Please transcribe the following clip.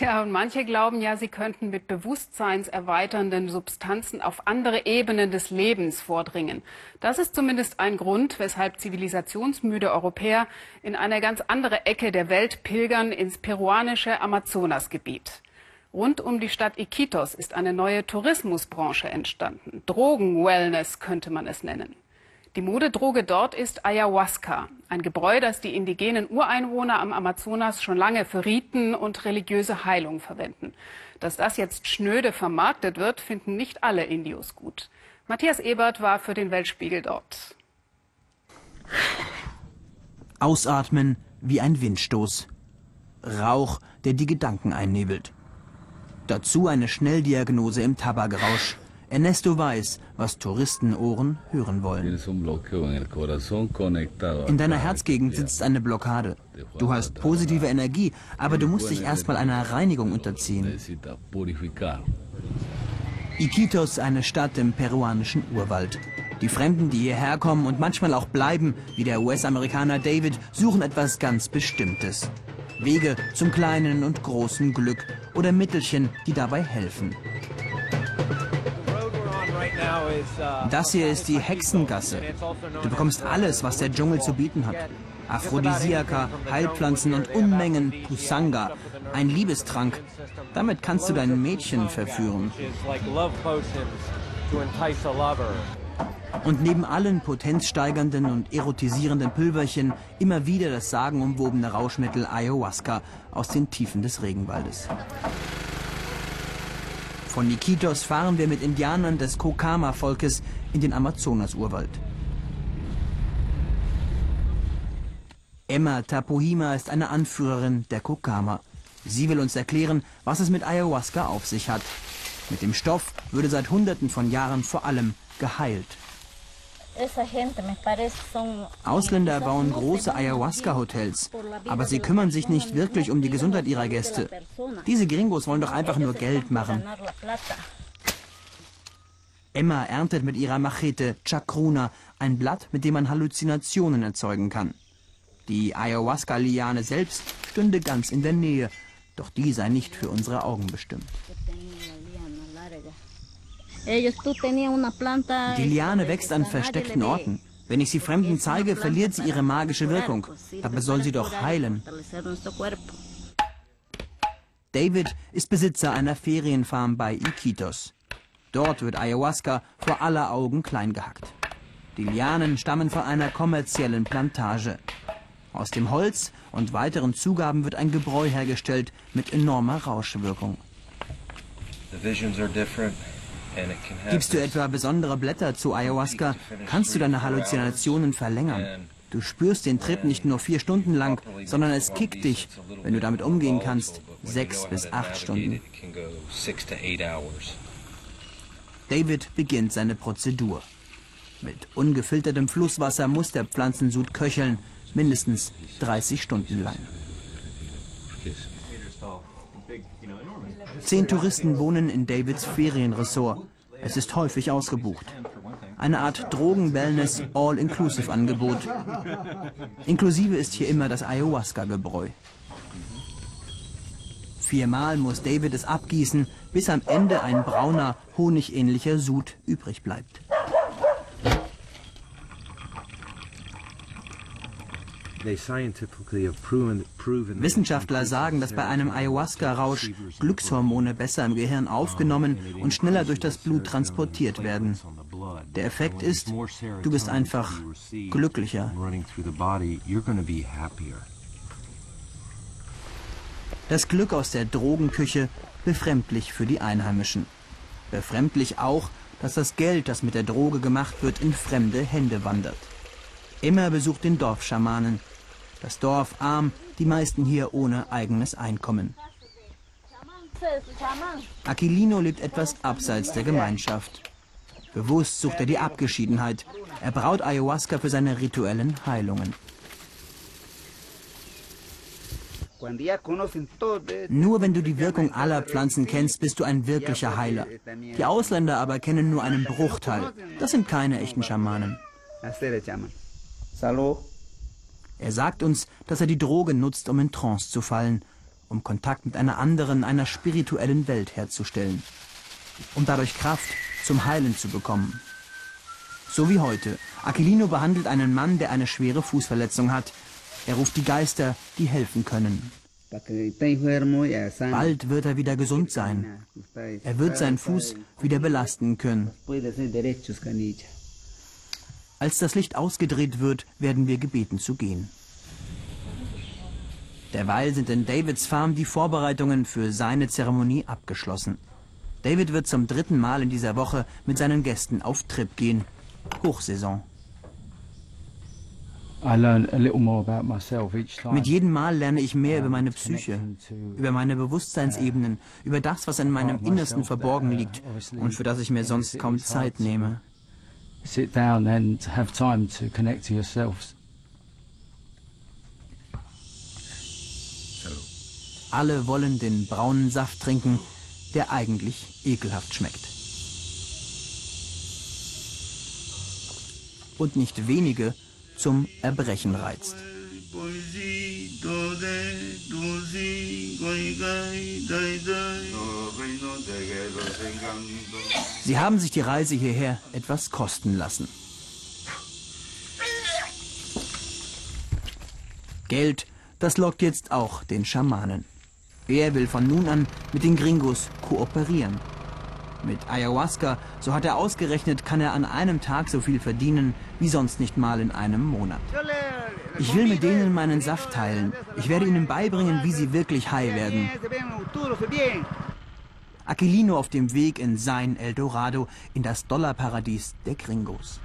Tja, und manche glauben ja, sie könnten mit bewusstseinserweiternden Substanzen auf andere Ebenen des Lebens vordringen. Das ist zumindest ein Grund, weshalb zivilisationsmüde Europäer in eine ganz andere Ecke der Welt pilgern ins peruanische Amazonasgebiet. Rund um die Stadt Iquitos ist eine neue Tourismusbranche entstanden. Drogen-Wellness könnte man es nennen. Die Modedroge dort ist Ayahuasca, ein Gebräu, das die indigenen Ureinwohner am Amazonas schon lange für Riten und religiöse Heilung verwenden. Dass das jetzt schnöde vermarktet wird, finden nicht alle Indios gut. Matthias Ebert war für den Weltspiegel dort. Ausatmen wie ein Windstoß. Rauch, der die Gedanken einnebelt. Dazu eine Schnelldiagnose im Tabakrausch. Ernesto weiß, was Touristenohren hören wollen. In deiner Herzgegend sitzt eine Blockade. Du hast positive Energie, aber du musst dich erstmal einer Reinigung unterziehen. Iquitos, eine Stadt im peruanischen Urwald. Die Fremden, die hierher kommen und manchmal auch bleiben, wie der US-Amerikaner David, suchen etwas ganz Bestimmtes. Wege zum kleinen und großen Glück oder Mittelchen, die dabei helfen. Das hier ist die Hexengasse. Du bekommst alles, was der Dschungel zu bieten hat. Aphrodisiaka, Heilpflanzen und Unmengen Pusanga, ein Liebestrank. Damit kannst du dein Mädchen verführen. Und neben allen potenzsteigernden und erotisierenden Pülverchen immer wieder das sagenumwobene Rauschmittel Ayahuasca aus den Tiefen des Regenwaldes. Von Nikitos fahren wir mit Indianern des Kokama-Volkes in den Amazonas-Urwald. Emma Tapuhima ist eine Anführerin der Kokama. Sie will uns erklären, was es mit Ayahuasca auf sich hat. Mit dem Stoff würde seit Hunderten von Jahren vor allem geheilt. Ausländer bauen große Ayahuasca-Hotels, aber sie kümmern sich nicht wirklich um die Gesundheit ihrer Gäste. Diese Gringos wollen doch einfach nur Geld machen. Emma erntet mit ihrer Machete Chacruna, ein Blatt, mit dem man Halluzinationen erzeugen kann. Die Ayahuasca-Liane selbst stünde ganz in der Nähe, doch die sei nicht für unsere Augen bestimmt. Die Liane wächst an versteckten Orten. Wenn ich sie Fremden zeige, verliert sie ihre magische Wirkung. Dabei soll sie doch heilen. David ist Besitzer einer Ferienfarm bei Iquitos. Dort wird Ayahuasca vor aller Augen klein gehackt. Die Lianen stammen von einer kommerziellen Plantage. Aus dem Holz und weiteren Zugaben wird ein Gebräu hergestellt mit enormer Rauschwirkung. The visions are different. Gibst du etwa besondere Blätter zu Ayahuasca, kannst du deine Halluzinationen verlängern. Du spürst den Trip nicht nur vier Stunden lang, sondern es kickt dich, wenn du damit umgehen kannst, sechs bis acht Stunden. David beginnt seine Prozedur. Mit ungefiltertem Flusswasser muss der Pflanzensud köcheln, mindestens 30 Stunden lang. Zehn Touristen wohnen in Davids Ferienressort. Es ist häufig ausgebucht. Eine Art Drogen-Wellness All-Inclusive-Angebot. Inklusive ist hier immer das Ayahuasca-Gebräu. Viermal muss David es abgießen, bis am Ende ein brauner, honigähnlicher Sud übrig bleibt. Wissenschaftler sagen, dass bei einem Ayahuasca-Rausch Glückshormone besser im Gehirn aufgenommen und schneller durch das Blut transportiert werden. Der Effekt ist, du bist einfach glücklicher. Das Glück aus der Drogenküche befremdlich für die Einheimischen. Befremdlich auch, dass das Geld, das mit der Droge gemacht wird, in fremde Hände wandert. Immer besucht den Dorfschamanen, das Dorf arm, die meisten hier ohne eigenes Einkommen. Aquilino lebt etwas abseits der Gemeinschaft. Bewusst sucht er die Abgeschiedenheit. Er braut Ayahuasca für seine rituellen Heilungen. Nur wenn du die Wirkung aller Pflanzen kennst, bist du ein wirklicher Heiler. Die Ausländer aber kennen nur einen Bruchteil. Das sind keine echten Schamanen. Er sagt uns, dass er die Droge nutzt, um in Trance zu fallen um Kontakt mit einer anderen, einer spirituellen Welt herzustellen. Um dadurch Kraft zum Heilen zu bekommen. So wie heute. Aquilino behandelt einen Mann, der eine schwere Fußverletzung hat. Er ruft die Geister, die helfen können. Bald wird er wieder gesund sein. Er wird seinen Fuß wieder belasten können. Als das Licht ausgedreht wird, werden wir gebeten zu gehen. Derweil sind in Davids Farm die Vorbereitungen für seine Zeremonie abgeschlossen. David wird zum dritten Mal in dieser Woche mit seinen Gästen auf Trip gehen. Hochsaison. Mit jedem Mal lerne ich mehr über meine Psyche, über meine Bewusstseinsebenen, über das, was in meinem Innersten verborgen liegt und für das ich mir sonst kaum Zeit nehme. Sit down and have time to connect to yourselves. Alle wollen den braunen Saft trinken, der eigentlich ekelhaft schmeckt. Und nicht wenige zum Erbrechen reizt. Sie haben sich die Reise hierher etwas kosten lassen. Geld, das lockt jetzt auch den Schamanen. Er will von nun an mit den Gringos kooperieren. Mit Ayahuasca, so hat er ausgerechnet, kann er an einem Tag so viel verdienen wie sonst nicht mal in einem Monat. Ich will mit denen meinen Saft teilen. Ich werde ihnen beibringen, wie sie wirklich high werden. Aquilino auf dem Weg in sein Eldorado, in das Dollarparadies der Gringos.